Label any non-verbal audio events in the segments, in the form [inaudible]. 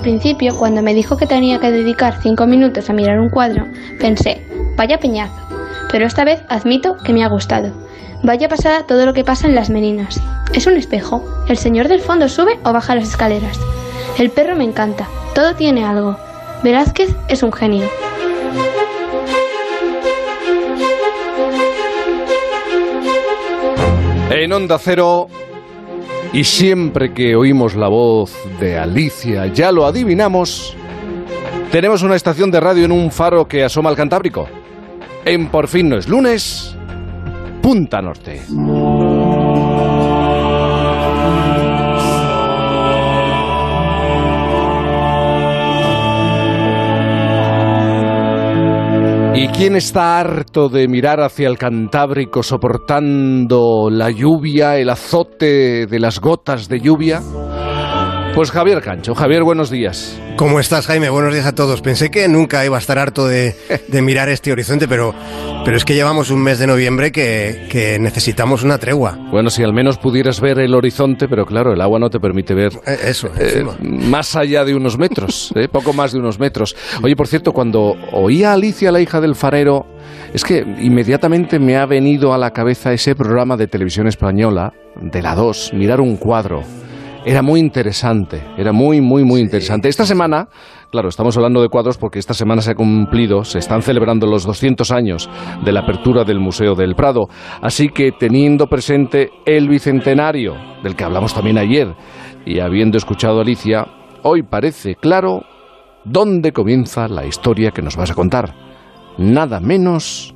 principio, cuando me dijo que tenía que dedicar cinco minutos a mirar un cuadro, pensé, vaya peñazo. Pero esta vez admito que me ha gustado. Vaya pasada todo lo que pasa en las meninas. Es un espejo. El señor del fondo sube o baja las escaleras. El perro me encanta. Todo tiene algo. Velázquez es un genio. En Onda Cero, y siempre que oímos la voz de Alicia, ya lo adivinamos, tenemos una estación de radio en un faro que asoma al Cantábrico. En Por fin no es lunes, Punta Norte. ¿Y quién está harto de mirar hacia el Cantábrico soportando la lluvia, el azote de las gotas de lluvia? Pues Javier Cancho. Javier, buenos días. ¿Cómo estás, Jaime? Buenos días a todos. Pensé que nunca iba a estar harto de, mirar este horizonte, pero, pero es que llevamos un mes de noviembre que, necesitamos una tregua. Bueno, si al menos pudieras ver el horizonte, pero claro, el agua no te permite ver eh, eso, eh, más allá de unos metros, [laughs] eh, poco más de unos metros. Oye, por cierto, cuando oía a Alicia, la hija del farero, es que inmediatamente me ha venido a la cabeza ese programa de televisión española, de la 2, mirar un cuadro era muy interesante, era muy, muy, muy interesante. Esta semana, claro, estamos hablando de cuadros porque esta semana se ha cumplido, se están celebrando los 200 años de la apertura del Museo del Prado, así que teniendo presente el bicentenario, del que hablamos también ayer, y habiendo escuchado a Alicia, hoy parece claro dónde comienza la historia que nos vas a contar. Nada menos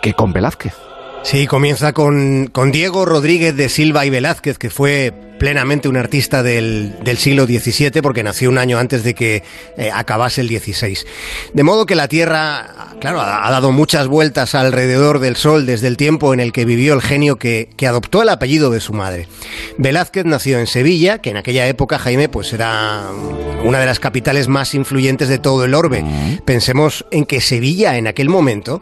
que con Velázquez. Sí, comienza con, con Diego Rodríguez de Silva y Velázquez, que fue plenamente un artista del, siglo XVII porque nació un año antes de que eh, acabase el XVI. De modo que la Tierra, claro, ha, dado muchas vueltas alrededor del Sol desde el tiempo en el que vivió el genio que, adoptó el apellido de su madre. Velázquez nació en Sevilla, que en aquella época, Jaime, pues era una de las capitales más influyentes de todo el orbe. Pensemos en que Sevilla en aquel momento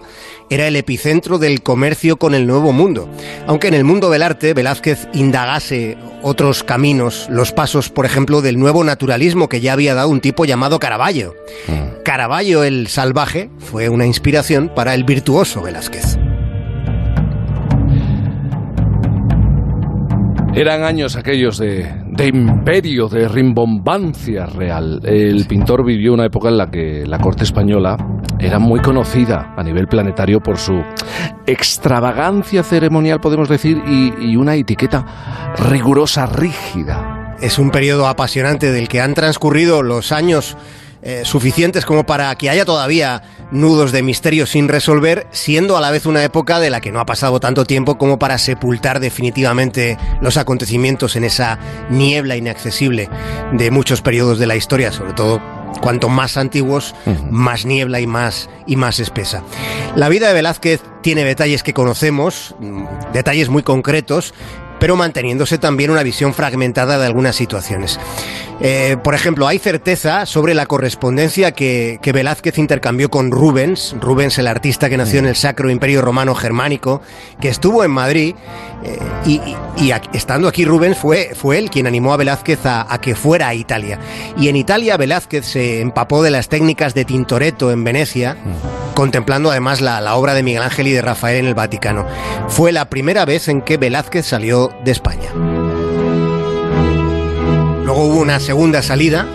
era el epicentro del comercio con el Nuevo Mundo. Aunque en el mundo del arte Velázquez indagase otros caminos, los pasos, por ejemplo, del nuevo naturalismo que ya había dado un tipo llamado Caravaggio. Mm. Caravaggio el salvaje fue una inspiración para el virtuoso Velázquez. Eran años aquellos de, de, imperio, de rimbombancia real. El pintor vivió una época en la que la corte española era muy conocida a nivel planetario por su extravagancia ceremonial, podemos decir, y, una etiqueta rigurosa, rígida. Es un periodo apasionante del que han transcurrido los años eh, suficientes como para que haya todavía nudos de misterio sin resolver, siendo a la vez una época de la que no ha pasado tanto tiempo como para sepultar definitivamente los acontecimientos en esa niebla inaccesible de muchos periodos de la historia, sobre todo Cuanto más antiguos, más niebla y más, y más espesa. La vida de Velázquez tiene detalles que conocemos, mm, detalles muy concretos, pero manteniéndose también una visión fragmentada de algunas situaciones. Eh, por ejemplo, hay certeza sobre la correspondencia que, Velázquez intercambió con Rubens, Rubens el artista que nació en el Sacro Imperio Romano Germánico, que estuvo en Madrid eh, y, estando aquí Rubens fue, fue él quien animó a Velázquez a, que fuera a Italia. Y en Italia Velázquez se empapó de las técnicas de Tintoretto en Venecia, contemplando además la, la obra de Miguel Ángel y de Rafael en el Vaticano. Fue la primera vez en que Velázquez salió de España. Luego hubo una segunda salida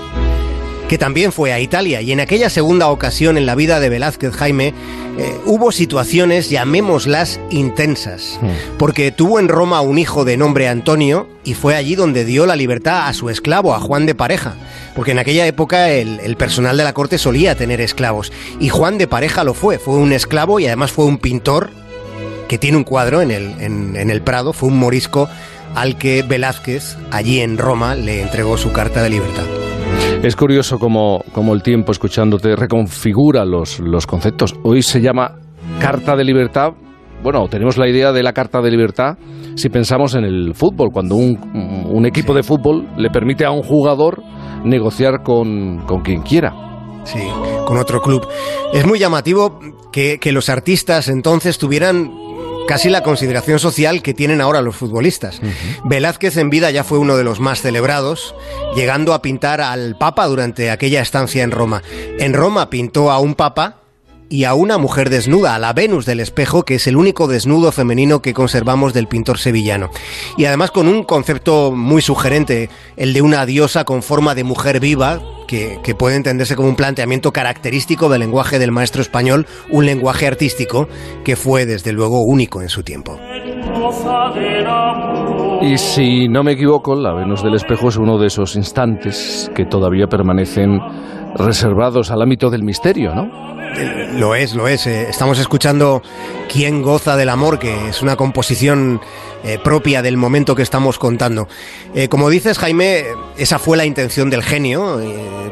que también fue a Italia y en aquella segunda ocasión en la vida de Velázquez Jaime eh, hubo situaciones, llamémoslas, intensas, hmm. porque tuvo en Roma un hijo de nombre Antonio y fue allí donde dio la libertad a su esclavo, a Juan de Pareja, porque en aquella época el, personal de la corte solía tener esclavos y Juan de Pareja lo fue, fue un esclavo y además fue un pintor que tiene un cuadro en el, en el Prado, fue un morisco al que Velázquez, allí en Roma, le entregó su carta de libertad. Es curioso cómo, el tiempo, escuchándote, reconfigura los, los conceptos. Hoy se llama Carta de Libertad. Bueno, tenemos la idea de la Carta de Libertad si pensamos en el fútbol, cuando un, equipo de fútbol le permite a un jugador negociar con, con quien quiera. Sí, con otro club. Es muy llamativo que, que los artistas entonces tuvieran casi la consideración social que tienen ahora los futbolistas. Velázquez en vida ya fue uno de los más celebrados, llegando a pintar al Papa durante aquella estancia en Roma. En Roma pintó a un Papa y a una mujer desnuda, a la Venus del espejo, que es el único desnudo femenino que conservamos del pintor sevillano. Y además con un concepto muy sugerente, el de una diosa con forma de mujer viva, que, puede entenderse como un planteamiento característico del lenguaje del maestro español, un lenguaje artístico que fue desde luego único en su tiempo. Y si no me equivoco, la Venus del espejo es uno de esos instantes que todavía permanecen reservados al ámbito del misterio, ¿no? Lo es, lo es. Eh, estamos escuchando ¿Quién goza del amor? que es una composición eh, propia del momento que estamos contando. Eh, como dices, Jaime, esa fue la intención del genio,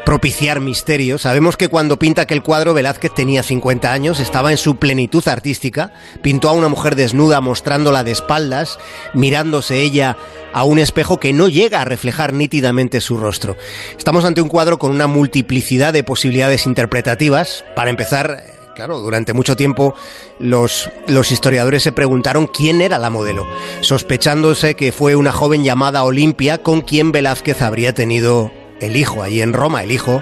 propiciar misterio. Sabemos que cuando pinta aquel cuadro, Velázquez tenía 50 años, estaba en su plenitud artística, pintó a una mujer desnuda mostrándola de espaldas, mirándose ella a un espejo que no llega a reflejar nítidamente su rostro. Estamos ante un cuadro con una multiplicidad de posibilidades interpretativas. Para empezar, Claro, durante mucho tiempo los, los, historiadores se preguntaron quién era la modelo, sospechándose que fue una joven llamada Olimpia con quien Velázquez habría tenido el hijo allí en Roma, el hijo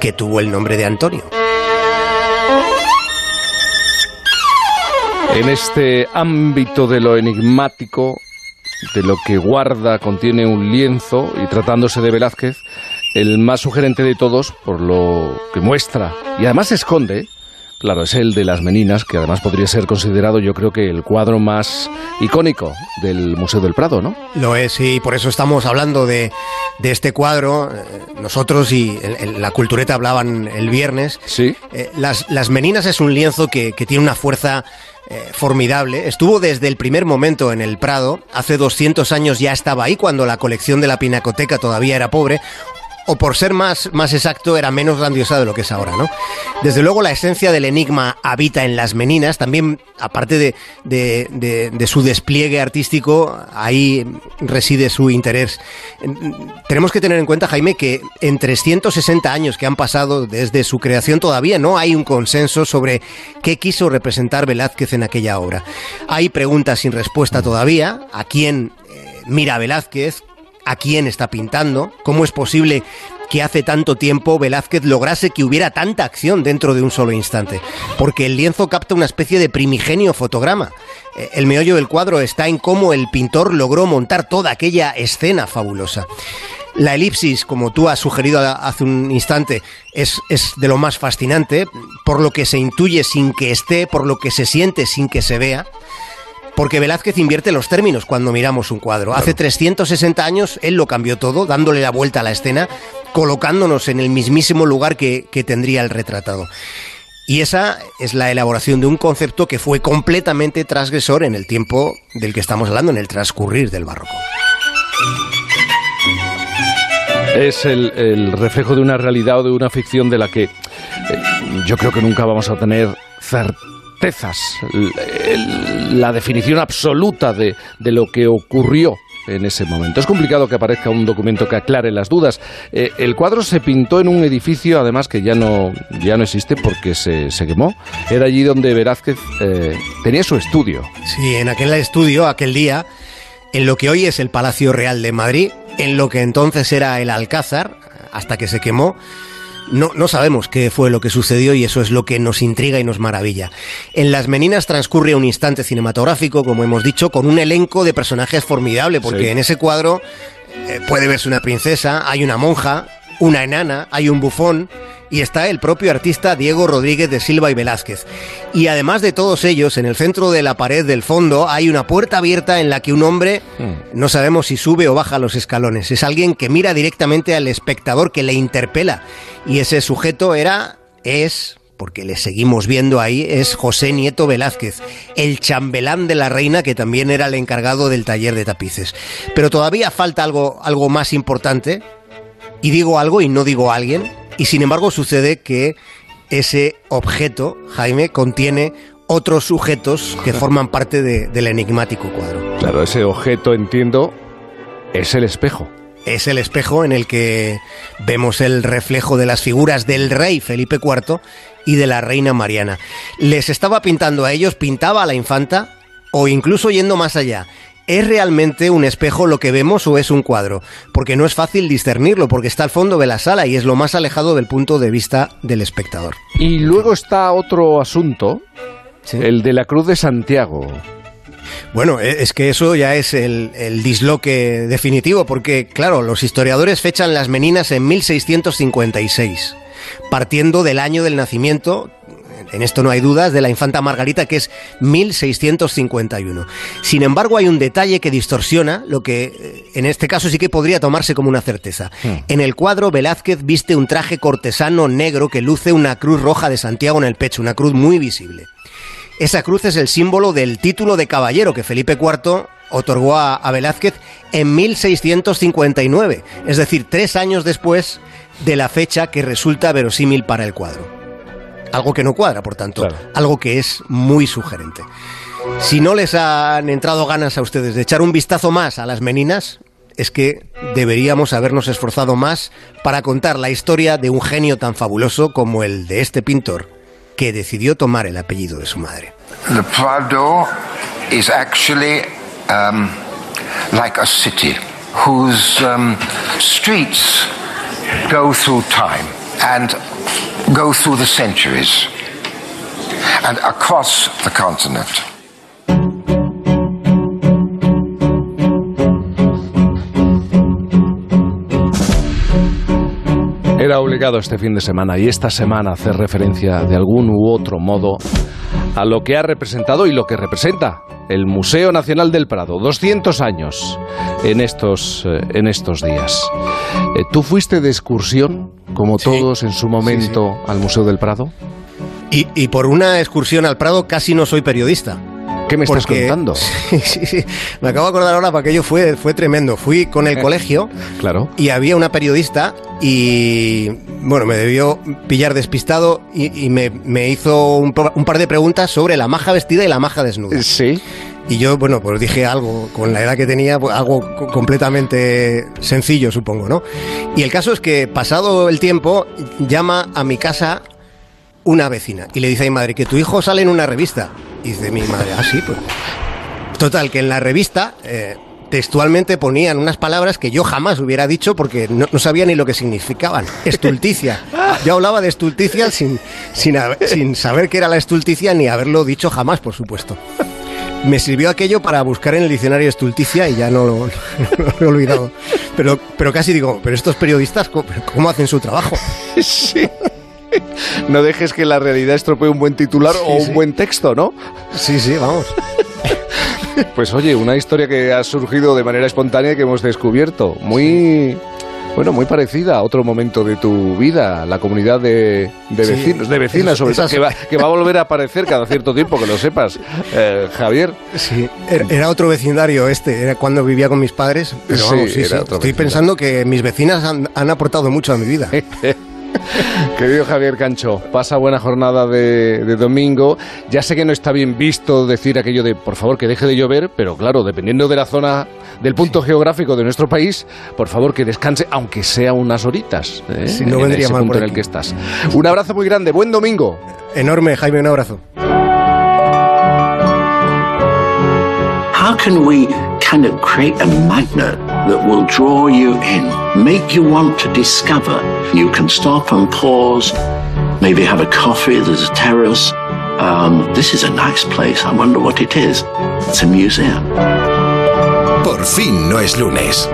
que tuvo el nombre de Antonio. En este ámbito de lo enigmático, de lo que guarda, contiene un lienzo, y tratándose de Velázquez, el más sugerente de todos, por lo que muestra, y además se esconde, Claro, es el de las Meninas, que además podría ser considerado, yo creo que el cuadro más icónico del Museo del Prado, ¿no? Lo es, y por eso estamos hablando de, este cuadro. Eh, nosotros y la cultureta hablaban el viernes. Sí. Eh, las, las, Meninas es un lienzo que, tiene una fuerza eh, formidable. Estuvo desde el primer momento en el Prado. Hace 200 años ya estaba ahí cuando la colección de la Pinacoteca todavía era pobre o por ser más, más exacto, era menos grandiosa de lo que es ahora, ¿no? Desde luego la esencia del enigma habita en las meninas, también aparte de, de, su despliegue artístico, ahí reside su interés. Tenemos que tener en cuenta, Jaime, que en 360 años que han pasado desde su creación todavía no hay un consenso sobre qué quiso representar Velázquez en aquella obra. Hay preguntas sin respuesta todavía, a quién eh, mira Velázquez, a quién está pintando, cómo es posible que hace tanto tiempo Velázquez lograse que hubiera tanta acción dentro de un solo instante, porque el lienzo capta una especie de primigenio fotograma. Eh, el meollo del cuadro está en cómo el pintor logró montar toda aquella escena fabulosa. La elipsis, como tú has sugerido hace un instante, es, es, de lo más fascinante, por lo que se intuye sin que esté, por lo que se siente sin que se vea. Porque Velázquez invierte los términos cuando miramos un cuadro. Hace 360 años él lo cambió todo, dándole la vuelta a la escena, colocándonos en el mismísimo lugar que, que tendría el retratado. Y esa es la elaboración de un concepto que fue completamente transgresor en el tiempo del que estamos hablando, en el transcurrir del barroco. Es el, el reflejo de una realidad o de una ficción de la que eh, yo creo que nunca vamos a tener certeza la definición absoluta de, lo que ocurrió en ese momento. Es complicado que aparezca un documento que aclare las dudas. Eh, el cuadro se pintó en un edificio, además, que ya no, ya no existe porque se, quemó. Era allí donde Velázquez eh, tenía su estudio. Sí, en aquel estudio, aquel día, en lo que hoy es el Palacio Real de Madrid, en lo que entonces era el Alcázar, hasta que se quemó, no, no sabemos qué fue lo que sucedió y eso es lo que nos intriga y nos maravilla. En Las Meninas transcurre un instante cinematográfico, como hemos dicho, con un elenco de personajes formidable, porque en ese cuadro eh, puede verse una princesa, hay una monja, una enana, hay un bufón y está el propio artista Diego Rodríguez de Silva y Velázquez. Y además de todos ellos, en el centro de la pared del fondo hay una puerta abierta en la que un hombre, hmm. no sabemos si sube o baja los escalones, es alguien que mira directamente al espectador, que le interpela. Y ese sujeto era, es, porque le seguimos viendo ahí, es José Nieto Velázquez, el chambelán de la reina que también era el encargado del taller de tapices. Pero todavía falta algo, algo más importante, y digo algo y no digo alguien, y sin embargo sucede que ese objeto, Jaime, contiene otros sujetos que forman parte del enigmático cuadro. Claro, ese objeto, entiendo, es el espejo. Es el espejo en el que vemos el reflejo de las figuras del rey Felipe IV y de la reina Mariana. Les estaba pintando a ellos, pintaba a la infanta, O incluso yendo más allá, ¿Es realmente un espejo lo que vemos o es un cuadro? Porque no es fácil discernirlo, porque está al fondo de la sala y es lo más alejado del punto de vista del espectador. Y luego está otro asunto, el de la Cruz de Santiago. Bueno, e, es que eso ya es el, el, disloque definitivo, porque, claro, los historiadores fechan las meninas en 1656, partiendo del año del nacimiento, en esto no hay dudas, de la infanta Margarita, que es 1651. Sin embargo, hay un detalle que distorsiona lo que eh, en este caso sí que podría tomarse como una certeza. Hmm. En el cuadro, Velázquez viste un traje cortesano negro que luce una cruz roja de Santiago en el pecho, una cruz muy visible. Esa cruz es el símbolo del título de caballero que Felipe IV otorgó a, Velázquez en 1659, es decir, tres años después de la fecha que resulta verosímil para el cuadro. Algo que no cuadra, por tanto, algo que es muy sugerente. Si no les han entrado ganas a ustedes de echar un vistazo más a las meninas, es que deberíamos habernos esforzado más para contar la historia de un genio tan fabuloso como el de este pintor, que decidió tomar el apellido de su madre. The Prado is actually um, like a city whose um, streets go through time and go through the centuries and across the continent. Era obligado este fin de semana y esta semana hacer referencia de algún u otro modo a lo que ha representado y lo que representa el Museo Nacional del Prado. 200 años en estos, eh, en estos días. Eh, ¿Tú fuiste de excursión, como todos en su momento, al Museo del Prado? Y, y por una excursión al Prado casi no soy periodista. ¿Qué me estás contando? [laughs] Sí, sí, sí. Me acabo de acordar ahora porque aquello fue, fue tremendo. Fui con el [laughs] colegio claro. y había una periodista y, bueno, me debió pillar despistado y, me, me, hizo un, un, par de preguntas sobre la maja vestida y la maja desnuda. Sí. Y yo, bueno, pues dije algo, con la edad que tenía, pues algo completamente sencillo, supongo, ¿no? Y el caso es que, pasado el tiempo, llama a mi casa una vecina y le dice a mi madre que tu hijo sale en una revista. Y dice mi madre, ah, sí, pues. Total, que en la revista eh, textualmente ponían unas palabras que yo jamás hubiera dicho porque no, sabía ni lo que significaban. Estulticia. [laughs] Yo hablaba de estulticia sin, sin, sin saber qué era la estulticia ni haberlo dicho jamás, por supuesto. Me sirvió aquello para buscar en el diccionario estulticia y ya [laughs] no lo, he olvidado. Pero, pero casi digo, pero estos periodistas, ¿cómo, hacen su trabajo? [laughs] Sí. No dejes que la realidad estropee un buen titular o un buen texto, ¿no? Sí, sí, vamos. Pues oye, una historia que ha surgido de manera espontánea y que hemos descubierto. Muy, bueno, muy parecida a otro momento de tu vida, la comunidad de, vecinos, de vecinas sobre todo, que va, que va, a volver a aparecer cada cierto tiempo, que lo sepas, eh, Javier. Sí, era otro vecindario este, era cuando vivía con mis padres, pero vamos, sí, sí, estoy pensando que mis vecinas han, han aportado mucho a mi vida. [laughs] [laughs] Querido Javier Cancho, pasa buena jornada de, domingo. Ya sé que no está bien visto decir aquello de por favor que deje de llover, pero claro, dependiendo de la zona, del punto geográfico de nuestro país, por favor que descanse, aunque sea unas horitas. ¿eh? no en vendría ese punto en el que estás. Un abrazo muy grande, buen domingo. Enorme, Jaime, un abrazo. How can we kind of create a magnet that will draw you in, make you want to discover? You can stop and pause, maybe have a coffee, there's a terrace. Um, this is a nice place. I wonder what it is. It's a museum. Por fin no es lunes.